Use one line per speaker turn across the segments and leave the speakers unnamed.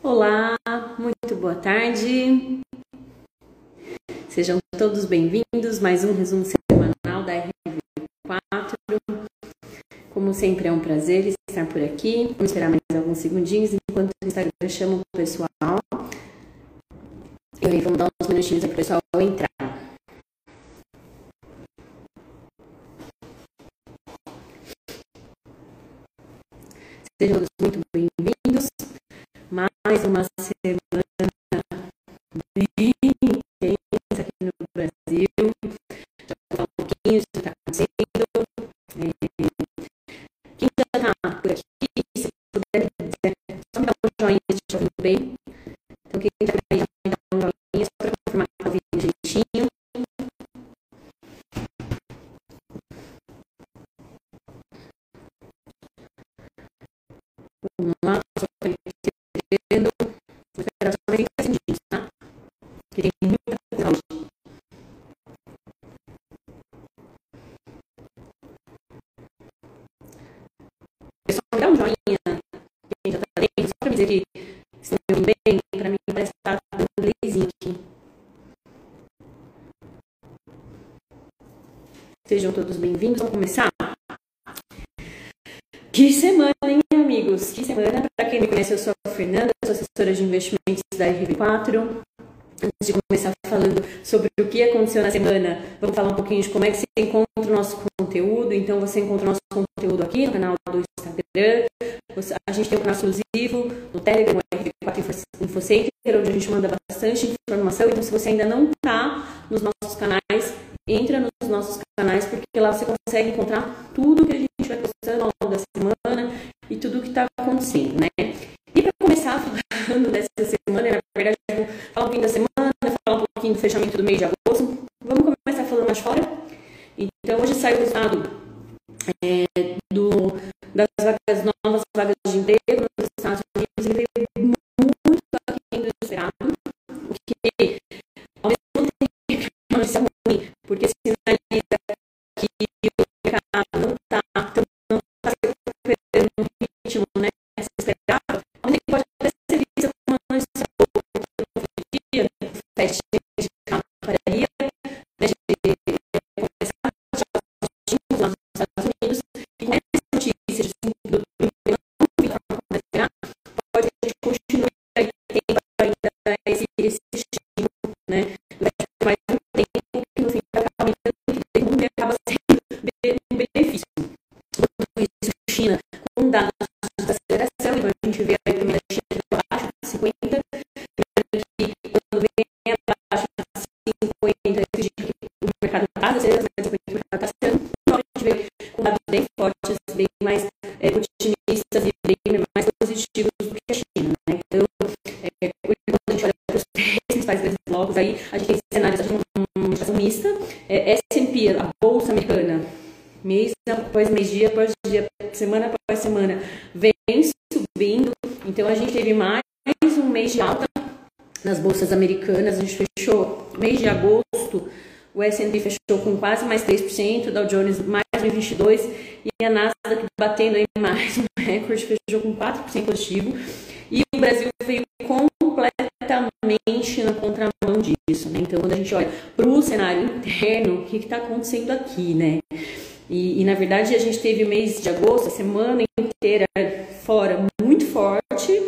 Olá, muito boa tarde. Sejam todos bem-vindos. Mais um resumo semanal da RV4. Como sempre, é um prazer estar por aqui. Vamos esperar mais alguns segundinhos enquanto o Instagram chama o pessoal. E aí, vamos dar uns minutinhos para o pessoal entrar. Sejam todos muito bem-vindos. Mais uma semana Que semana, hein, amigos? Que semana. Para quem me conhece, eu sou a Fernanda, sou assessora de investimentos da RV4. Antes de começar falando sobre o que aconteceu na semana, vamos falar um pouquinho de como é que você encontra o nosso conteúdo. Então, você encontra o nosso conteúdo aqui no canal do Instagram. A gente tem um canal exclusivo no Telegram, o RV4 InfoCenter, onde a gente manda bastante informação. Então, se você ainda não está nos nossos canais, entra nos nossos canais, porque lá você consegue encontrar tudo que a gente vai postando ao longo da semana e tudo o acontecendo, né? E para começar falando dessa semana, na verdade, eu vou falar um pouquinho da semana, falar um pouquinho do fechamento do mês de agosto. Vamos começar falando mais fora? Então, hoje saiu o resultado é, é, otimistas e bem mais positivos do que a China. Né? Então, é, quando a gente olha para os três principais grandes blocos, aí a gente tem cenários de uma inflação mista, é, S&P, a bolsa americana, mês após mês, dia após dia, semana após semana, vem subindo. Então a gente teve mais um mês de alta nas bolsas americanas. A gente fechou mês de agosto, o S&P fechou com quase mais 3%, o Dow Jones mais 22% e a Nasdaq batendo aí mais um recorde, fechou com 4% positivo. E o Brasil veio completamente na contramão disso. Né? Então, quando a gente olha para o cenário interno, o que está acontecendo aqui, né? E, e, na verdade a gente teve o mês de agosto, a semana inteira fora muito forte.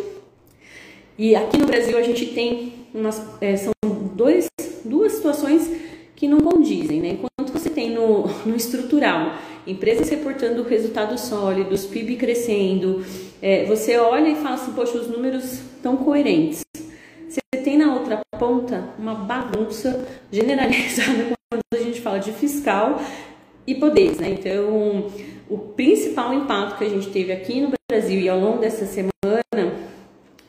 E aqui no Brasil a gente tem umas, é, são dois, duas situações que não condizem, né? Enquanto você tem no, no estrutural empresas reportando resultados sólidos, PIB crescendo, é, você olha e fala assim, poxa, os números estão coerentes. Você tem na outra ponta uma bagunça generalizada quando a gente fala de fiscal e poderes, né? Então, o principal impacto que a gente teve aqui no Brasil e ao longo dessa semana,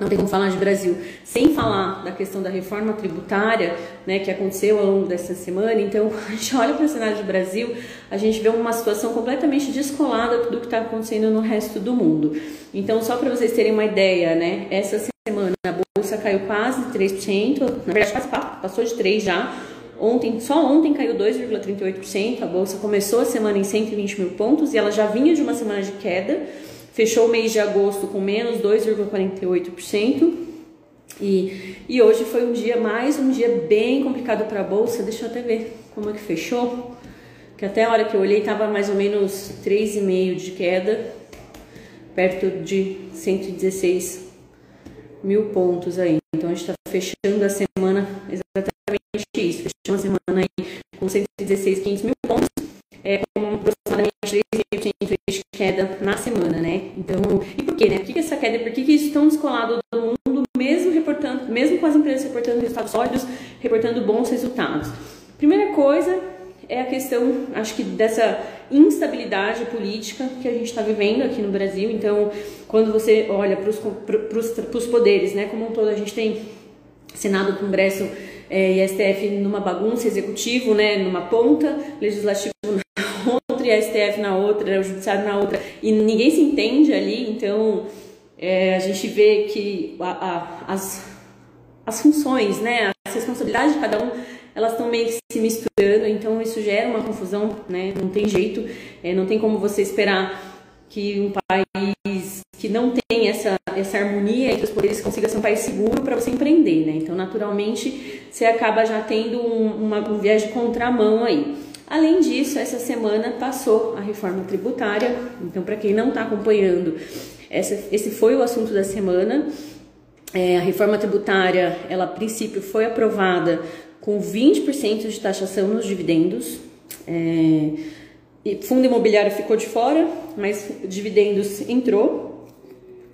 não tem como falar de Brasil sem falar da questão da reforma tributária, né, que aconteceu ao longo dessa semana. Então, a gente olha para o cenário do Brasil, a gente vê uma situação completamente descolada do que está acontecendo no resto do mundo. Então, só para vocês terem uma ideia, né, essa semana a bolsa caiu quase 3%, na verdade quase passou de 3 já. Ontem, só ontem caiu 2,38%. A bolsa começou a semana em 120 mil pontos e ela já vinha de uma semana de queda. Fechou o mês de agosto com menos 2,48%. E, e hoje foi um dia, mais um dia bem complicado para a bolsa. Deixa eu até ver como é que fechou. Que até a hora que eu olhei estava mais ou menos 3,5 de queda, perto de 116 mil pontos aí. Então a gente está fechando a semana exatamente isso. Fechando a semana aí com 116, 500 mil pontos, é, com aproximadamente 3,5% de queda na semana, né? Então, e por quê, né? Por que, que essa queda? Por que, que isso tão descolado do mundo, mesmo reportando, mesmo com as empresas reportando resultados sólidos, reportando bons resultados? Primeira coisa é a questão, acho que dessa instabilidade política que a gente está vivendo aqui no Brasil. Então, quando você olha para os poderes, né, como um todo, a gente tem Senado, Congresso é, e STF numa bagunça, executivo, né, numa ponta, legislativo na outra e STF na outra, o judiciário na outra, e ninguém se entende ali. Então, é, a gente vê que a, a, as, as funções, né, as responsabilidades de cada um elas estão meio que se misturando, então isso gera uma confusão, né? Não tem jeito, é, não tem como você esperar que um país que não tem essa, essa harmonia entre os poderes consiga ser um país seguro para você empreender, né? Então, naturalmente, você acaba já tendo um, uma, um viés de contramão aí. Além disso, essa semana passou a reforma tributária. Então, para quem não está acompanhando, essa, esse foi o assunto da semana. É, a reforma tributária, ela a princípio foi aprovada com 20% de taxação nos dividendos. É, fundo imobiliário ficou de fora, mas dividendos entrou.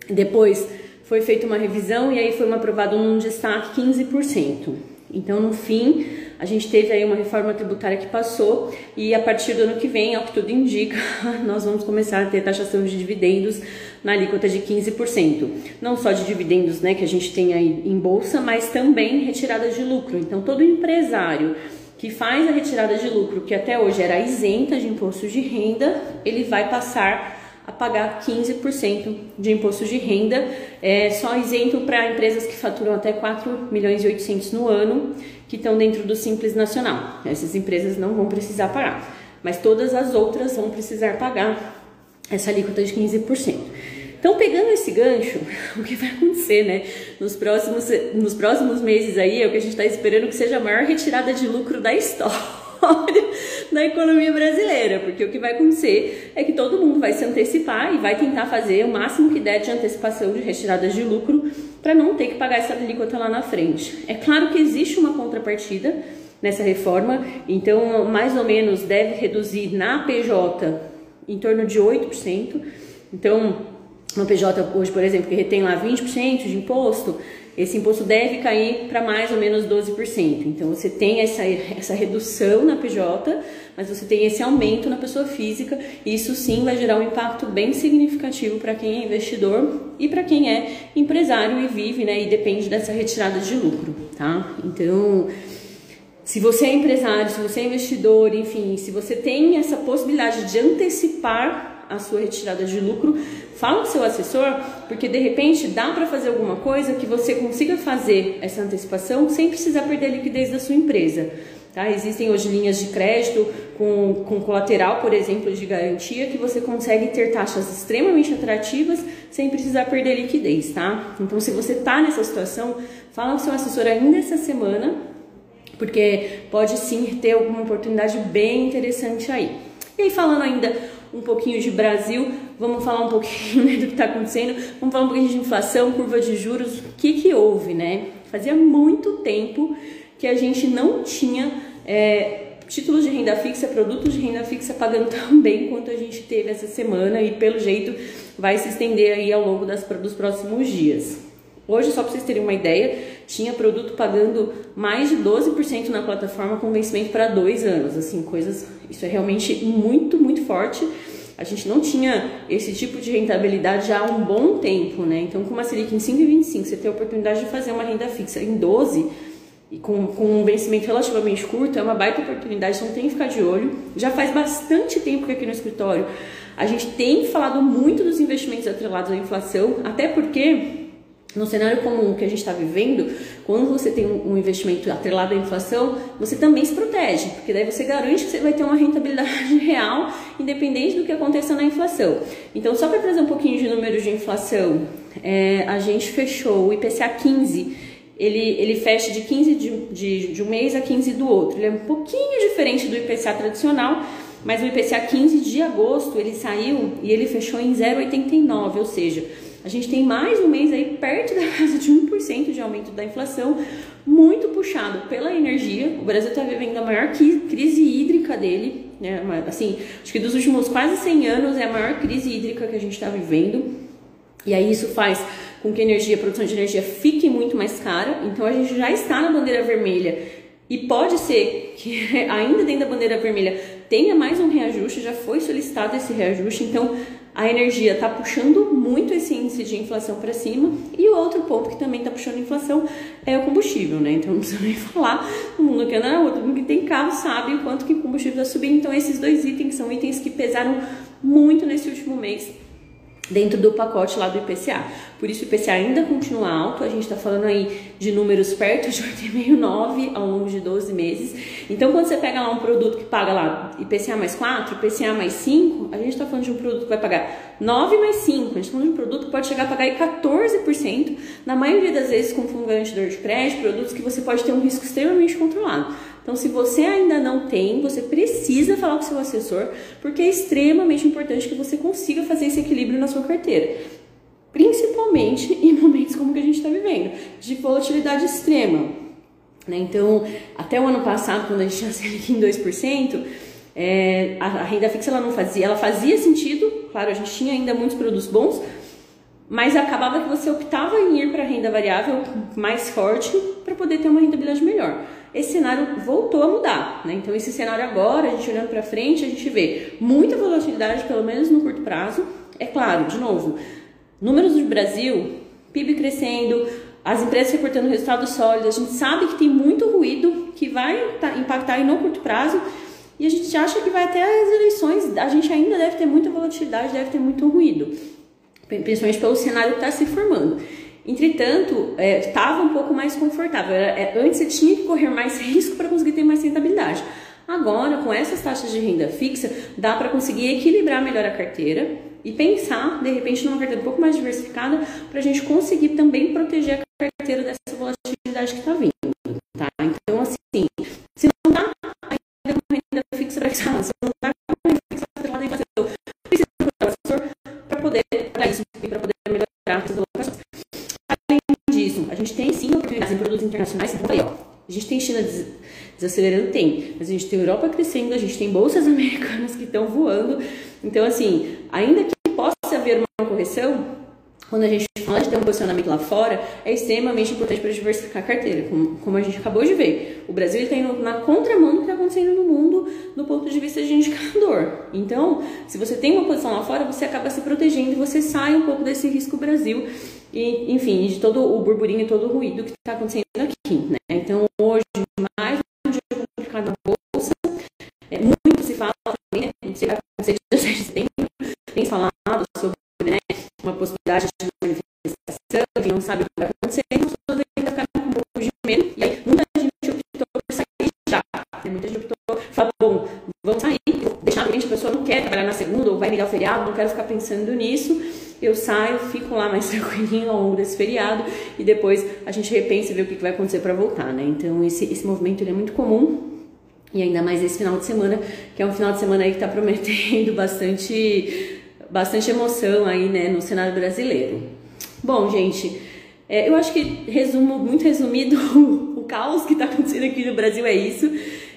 Depois foi feita uma revisão e aí foi aprovado um destaque 15%. Então, no fim, a gente teve aí uma reforma tributária que passou e a partir do ano que vem, ao que tudo indica, nós vamos começar a ter taxação de dividendos na alíquota de 15%. Não só de dividendos, né, que a gente tem aí em bolsa, mas também retirada de lucro. Então, todo empresário que faz a retirada de lucro, que até hoje era isenta de imposto de renda, ele vai passar a pagar 15% de imposto de renda, é, só isento para empresas que faturam até 4 milhões e 800 no ano, que estão dentro do Simples Nacional. Essas empresas não vão precisar pagar, mas todas as outras vão precisar pagar essa alíquota de 15%. Então, pegando esse gancho, o que vai acontecer, né? Nos próximos, nos próximos meses aí, é o que a gente está esperando que seja a maior retirada de lucro da história da economia brasileira, porque o que vai acontecer é que todo mundo vai se antecipar e vai tentar fazer o máximo que der de antecipação de retiradas de lucro para não ter que pagar essa alíquota lá na frente. É claro que existe uma contrapartida nessa reforma, então mais ou menos deve reduzir na PJ em torno de 8%. Então, uma PJ hoje, por exemplo, que retém lá 20% de imposto, esse imposto deve cair para mais ou menos 12%. Então você tem essa, essa redução na PJ, mas você tem esse aumento na pessoa física, e isso sim vai gerar um impacto bem significativo para quem é investidor e para quem é empresário e vive, né, e depende dessa retirada de lucro, tá? Então, se você é empresário, se você é investidor, enfim, se você tem essa possibilidade de antecipar a sua retirada de lucro, fala com seu assessor, porque de repente dá para fazer alguma coisa que você consiga fazer essa antecipação sem precisar perder a liquidez da sua empresa. Tá? Existem hoje linhas de crédito com, com colateral, por exemplo, de garantia, que você consegue ter taxas extremamente atrativas sem precisar perder liquidez, tá? Então, se você está nessa situação, fala com seu assessor ainda essa semana, porque pode sim ter alguma oportunidade bem interessante aí. E aí, falando ainda um pouquinho de Brasil, vamos falar um pouquinho né, do que está acontecendo, vamos falar um pouquinho de inflação, curva de juros, o que, que houve, né? Fazia muito tempo que a gente não tinha é, títulos de renda fixa, produtos de renda fixa pagando tão bem quanto a gente teve essa semana e pelo jeito vai se estender aí ao longo das, dos próximos dias. Hoje, só para vocês terem uma ideia, tinha produto pagando mais de 12% na plataforma com vencimento para dois anos. Assim, coisas. Isso é realmente muito, muito forte. A gente não tinha esse tipo de rentabilidade já há um bom tempo, né? Então, com uma Selic em 5,25, você tem a oportunidade de fazer uma renda fixa em 12 e com, com um vencimento relativamente curto, é uma baita oportunidade, então tem que ficar de olho. Já faz bastante tempo que aqui no escritório a gente tem falado muito dos investimentos atrelados à inflação, até porque No cenário comum que a gente está vivendo, quando você tem um investimento atrelado à inflação, você também se protege, porque daí você garante que você vai ter uma rentabilidade real, independente do que aconteça na inflação. Então, só para trazer um pouquinho de números de inflação, é, a gente fechou o IPCA 15, ele, ele fecha de 15 de, de, de um mês a 15 do outro. Ele é um pouquinho diferente do IPCA tradicional, mas o IPCA 15 de agosto ele saiu e ele fechou em 0,89, ou seja, a gente tem mais um mês aí perto da casa de 1% de aumento da inflação, muito puxado pela energia. O Brasil está vivendo a maior crise hídrica dele, né? Assim, acho que dos últimos quase 100 anos é a maior crise hídrica que a gente está vivendo. E aí isso faz com que a energia, a produção de energia fique muito mais cara. Então a gente já está na bandeira vermelha e pode ser que ainda dentro da bandeira vermelha tenha mais um reajuste, já foi solicitado esse reajuste. Então a energia está puxando muito esse índice de inflação para cima. E o outro ponto que também está puxando inflação é o combustível, né? Então não precisa nem falar, o mundo que anda na rua, todo mundo que tem carro sabe o quanto que o combustível está subindo. Então esses dois itens são itens que pesaram muito nesse último mês dentro do pacote lá do IPCA. Por isso o IPCA ainda continua alto, a gente está falando aí de números perto de 8,5, 9 ao longo de 12 meses. Então quando você pega lá um produto que paga lá IPCA mais 4, IPCA mais 5, a gente está falando de um produto que vai pagar 9 mais 5, a gente está falando de um produto que pode chegar a pagar aí 14%, na maioria das vezes com fundo garantidor de crédito, produtos que você pode ter um risco extremamente controlado. Então, se você ainda não tem, você precisa falar com seu assessor, porque é extremamente importante que você consiga fazer esse equilíbrio na sua carteira. Principalmente em momentos como que a gente está vivendo, de volatilidade extrema. Né? Então, até o ano passado, quando a gente tinha Selic em 2%, é, a, a renda fixa ela não fazia, ela fazia sentido, claro, a gente tinha ainda muitos produtos bons, mas acabava que você optava em ir para a renda variável mais forte para poder ter uma rentabilidade melhor. Esse cenário voltou a mudar, né? Então esse cenário agora, a gente olhando para frente, a gente vê muita volatilidade, pelo menos no curto prazo. É claro, de novo, números do Brasil, PIB crescendo, as empresas reportando resultados sólidos, a gente sabe que tem muito ruído que vai tá, impactar aí no curto prazo e a gente acha que vai até as eleições, a gente ainda deve ter muita volatilidade, deve ter muito ruído principalmente pelo cenário que está se formando. Entretanto, estava é, um pouco mais confortável. Era, é, antes você tinha que correr mais risco para conseguir ter mais rentabilidade. Agora, com essas taxas de renda fixa, dá para conseguir equilibrar melhor a carteira e pensar, de repente, numa carteira um pouco mais diversificada para a gente conseguir também proteger a carteira dessa volatilidade que está vindo. A gente tem Europa crescendo, a gente tem bolsas americanas que estão voando. Então, assim, ainda que possa haver uma correção, quando a gente fala de ter um posicionamento lá fora, é extremamente importante para diversificar a carteira, como, como, a gente acabou de ver. O Brasil está indo na contramão do que está acontecendo no mundo do ponto de vista de indicador. Então, se você tem uma posição lá fora, você acaba se protegendo e você sai um pouco desse risco Brasil e, enfim, de todo o burburinho e todo o ruído que está acontecendo aqui. Né? Possibilidade de manifestação, quem não sabe o que vai acontecer, as pessoas ainda ficaram com um pouco de medo, e aí muita gente optou por sair já. Né? Muita gente optou por falar, bom, vamos sair, deixar a a pessoa não quer trabalhar na segunda, ou vai ligar o feriado, não quero ficar pensando nisso, eu saio, fico lá mais tranquilinho ao longo desse feriado, e depois a gente repensa e vê o que vai acontecer para voltar, né? Então esse, esse movimento é muito comum, e ainda mais esse final de semana, que é um final de semana aí que está prometendo bastante bastante emoção aí, né, no cenário brasileiro. Bom, gente, é, eu acho que resumo, muito resumido, o, caos que está acontecendo aqui no Brasil é isso.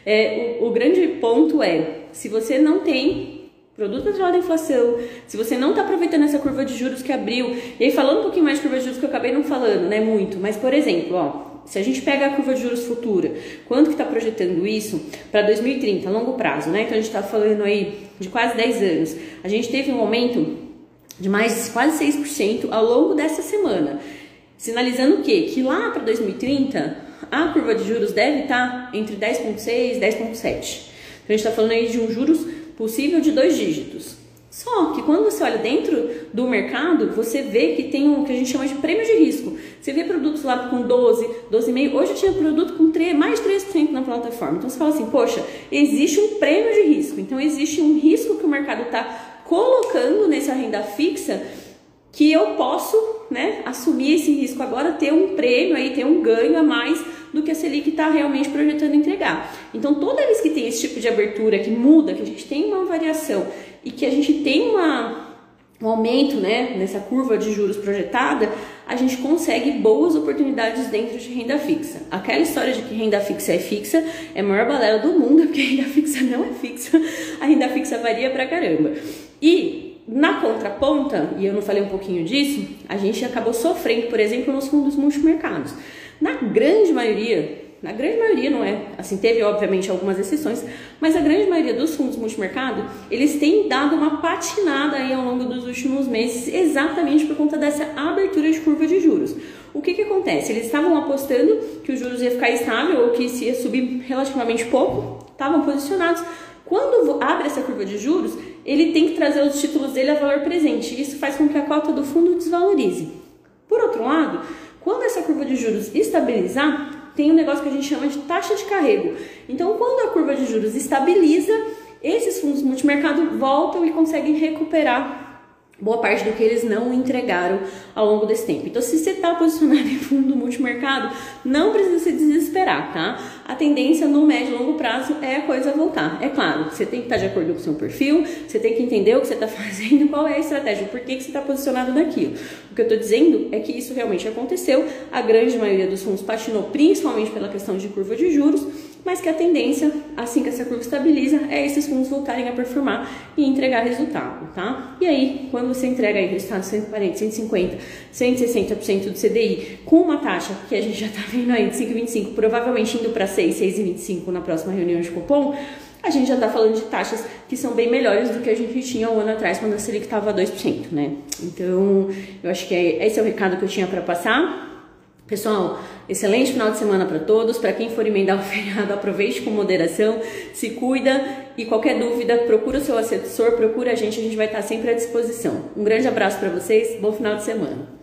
É, o, o, grande ponto é, se você não tem produto atrelado à inflação, se você não está aproveitando essa curva de juros que abriu, e aí falando um pouquinho mais de curva de juros que eu acabei não falando, né, muito, mas por exemplo, ó, se a gente pega a curva de juros futura, quanto que está projetando isso para 2030, a longo prazo, né? Então a gente está falando aí de quase 10 anos. A gente teve um aumento de mais quase 6% ao longo dessa semana, sinalizando o quê? Que lá para 2030 a curva de juros deve estar tá entre 10,6 e 10,7. Então a gente está falando aí de um juros possível de dois dígitos. Só que quando você olha dentro do mercado, você vê que tem um que a gente chama de prêmio de risco. Você vê produtos lá com 12, 12,5. Hoje eu tinha produto com 3, mais de 3% na plataforma. Então você fala assim, poxa, existe um prêmio de risco. Então existe um risco que o mercado está colocando nessa renda fixa que eu posso né, assumir esse risco agora, ter um prêmio aí, ter um ganho a mais do que a Selic está realmente projetando entregar. Então, toda vez que tem esse tipo de abertura que muda, que a gente tem uma variação e que a gente tem uma, um aumento né, nessa curva de juros projetada, a gente consegue boas oportunidades dentro de renda fixa. Aquela história de que renda fixa é fixa é a maior balela do mundo, porque renda fixa não é fixa, a renda fixa varia pra caramba. E na contraponta, e eu não falei um pouquinho disso, a gente acabou sofrendo, por exemplo, nos fundos multimercados. Na grande maioria, na grande maioria não é, assim, teve obviamente algumas exceções, mas a grande maioria dos fundos multimercado, eles têm dado uma patinada aí ao longo dos últimos meses, exatamente por conta dessa abertura de curva de juros. O que que acontece? Eles estavam apostando que os juros ia ficar estável ou que se ia subir relativamente pouco, estavam posicionados. Quando abre essa curva de juros, ele tem que trazer os títulos dele a valor presente. Isso faz com que a cota do fundo desvalorize. Por outro lado, quando essa curva de juros estabilizar, tem um negócio que a gente chama de taxa de carrego. Então, quando a curva de juros estabiliza, esses fundos multimercado voltam e conseguem recuperar boa parte do que eles não entregaram ao longo desse tempo. Então, se você está posicionado em fundo multimercado, não precisa se desesperar, tá? A tendência no médio e longo prazo é a coisa voltar. É claro, você tem que estar de acordo com o seu perfil, você tem que entender o que você está fazendo, qual é a estratégia, por que, que você está posicionado naquilo. O que eu estou dizendo é que isso realmente aconteceu, a grande maioria dos fundos patinou, principalmente pela questão de curva de juros, mas que a tendência, assim que essa curva estabiliza, é esses fundos voltarem a performar e entregar resultado, tá? E aí, quando você entrega aí resultado 140, 150, 160% do CDI, com uma taxa que a gente já tá vendo aí de 5,25, provavelmente indo para 6, 6,25 na próxima reunião de cupom, a gente já está falando de taxas que são bem melhores do que a gente tinha um ano atrás, quando a Selic estava 2%, né? Então, eu acho que é, esse é o recado que eu tinha para passar. Pessoal, excelente final de semana para todos. Para quem for emendar o feriado, aproveite com moderação, se cuida e qualquer dúvida, procura o seu assessor, procura a gente, a gente vai estar sempre à disposição. Um grande abraço para vocês, bom final de semana.